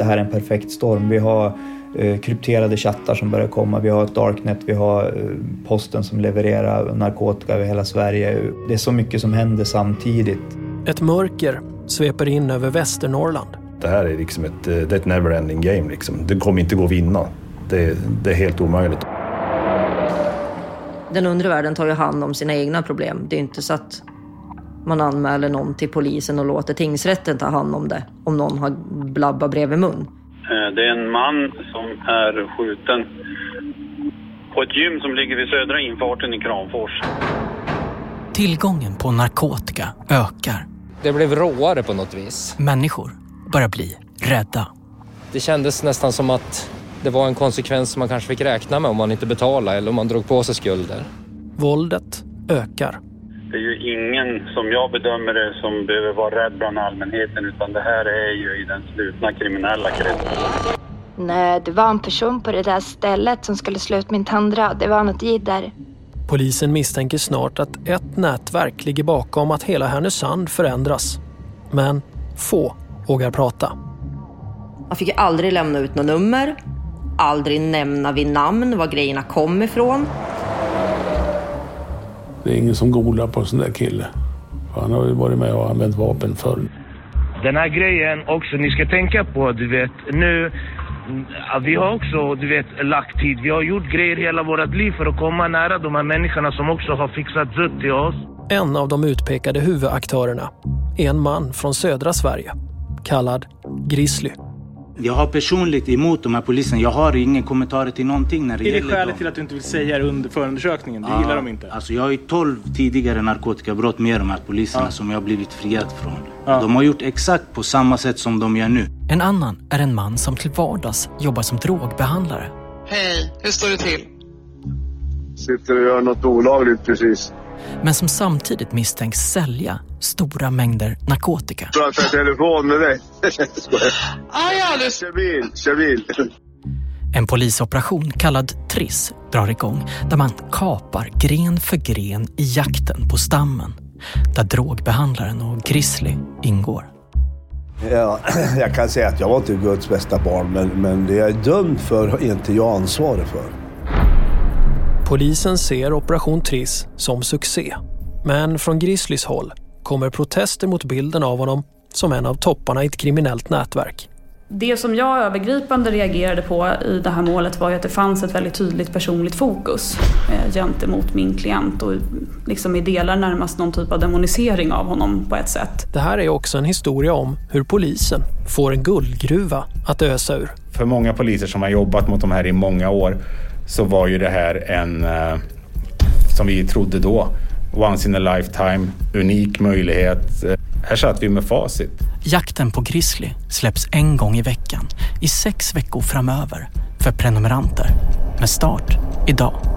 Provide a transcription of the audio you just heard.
det här är en perfekt storm. Vi har eh, krypterade chattar som börjar komma, vi har ett darknet, vi har eh, posten som levererar narkotika över hela Sverige. Det är så mycket som händer samtidigt. Ett mörker sveper in över Västernorrland. Det här är liksom ett, det är ett never-ending game. Liksom. Det kommer inte gå att vinna. Det, det är helt omöjligt. Den undre världen tar ju hand om sina egna problem. Det är inte så att man anmäler någon till polisen och låter tingsrätten ta hand om det om någon har blabba bredvid mun. Eh, det är en man som är skjuten på ett gym som ligger vid södra infarten i Kramfors. Tillgången på narkotika ökar. Det blev råare på något vis. Människor börjar bli rädda. Det kändes nästan som att det var en konsekvens som man kanske fick räkna med om man inte betalade eller om man drog på sig skulder. Våldet ökar. Det är ju ingen, som jag bedömer det, som behöver vara rädd bland allmänheten utan det här är ju i den slutna kriminella kretsen. Nej, det var en person på det där stället som skulle slå ut min tandra. Det var något jidder. Polisen misstänker snart att ett nätverk ligger bakom att hela Härnösand förändras. Men få vågar prata. Man fick ju aldrig lämna ut något nummer, aldrig nämna vid namn var grejerna kom ifrån. Det är ingen som golar på en sån där kille. Han har ju varit med och använt vapen förr. Den här grejen också, ni ska tänka på, du vet, nu vi har också, du vet, lagt tid. Vi har gjort grejer hela vårt liv för att komma nära de här människorna som också har fixat dött till oss. En av de utpekade huvudaktörerna är en man från södra Sverige, kallad Grizzly. Jag har personligt emot de här poliserna. Jag har ingen kommentar till någonting när det är gäller det skälet dem. till att du inte vill säga det under förundersökningen? Du Ja, gillar dem inte? Alltså jag har ju 12 tidigare narkotikabrott med de här poliserna Ja. som jag har blivit friad från. Ja. De har gjort exakt på samma sätt som de gör nu. En annan är en man som till vardags jobbar som drogbehandlare. Hej, hur står det till? Sitter och gör något olagligt precis. Men som samtidigt misstänks sälja stora mängder narkotika. Pratar i telefon med dig. Ah, ja, du... Kör bil, kör bil. En polisoperation kallad Triss drar igång där man kapar gren för gren i jakten på stammen. Där drogbehandlaren och Grizzly ingår. Ja, jag kan säga att jag var inte Guds bästa barn, men, men det jag är dömd för är inte jag ansvarig för. Polisen ser Operation Triss som succé. Men från Grizzlys håll kommer protester mot bilden av honom som en av topparna i ett kriminellt nätverk. Det som jag övergripande reagerade på i det här målet var ju att det fanns ett väldigt tydligt personligt fokus eh, gentemot min klient och liksom i delar närmast någon typ av demonisering av honom på ett sätt. Det här är också en historia om hur polisen får en guldgruva att ösa ur. För många poliser som har jobbat mot de här i många år så var ju det här en, eh, som vi trodde då, once in a lifetime, unik möjlighet. Här satt vi med facit. Jakten på Grizzly släpps en gång i veckan i sex veckor framöver för prenumeranter med start idag.